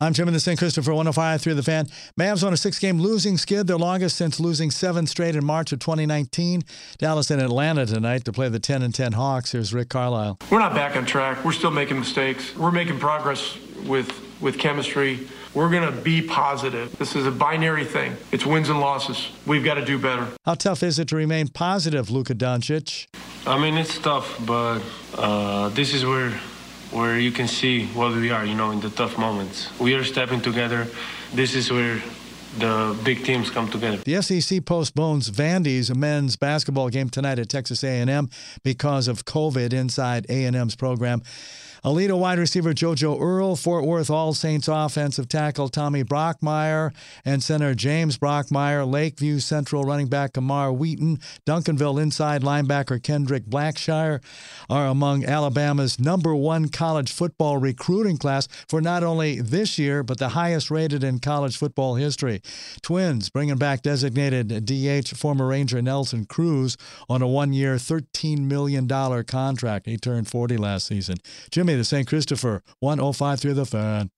I'm Jim in the St. Christopher 105 through the fan. Mavs on a six game losing skid, their longest since losing seven straight in March of 2019. Dallas and Atlanta tonight to play the 10 and 10 Hawks. Here's Rick Carlisle. We're not back on track. We're still making mistakes. We're making progress with, with chemistry. We're going to be positive. This is a binary thing. It's wins and losses. We've got to do better. How tough is it to remain positive, Luka Doncic? I mean, it's tough, but uh, this is where where you can see what we are, you know, in the tough moments. We are stepping together. This is where the big teams come together. The SEC postpones Vandy's men's basketball game tonight at Texas A&M because of COVID inside A&M's program. Aledo wide receiver JoJo Earle, Fort Worth All Saints offensive tackle Tommy Brockermeyer, and center James Brockermeyer, Lakeview Central running back Camar Wheaton, Duncanville inside linebacker Kendrick Blackshire are among Alabama's number one college football recruiting class for not only this year, but the highest rated in college football history. Twins bringing back designated DH former Ranger Nelson Cruz on a one year, $13 million contract. He turned 40 last season. Jimmy, the St. Christopher, 105 through the fan.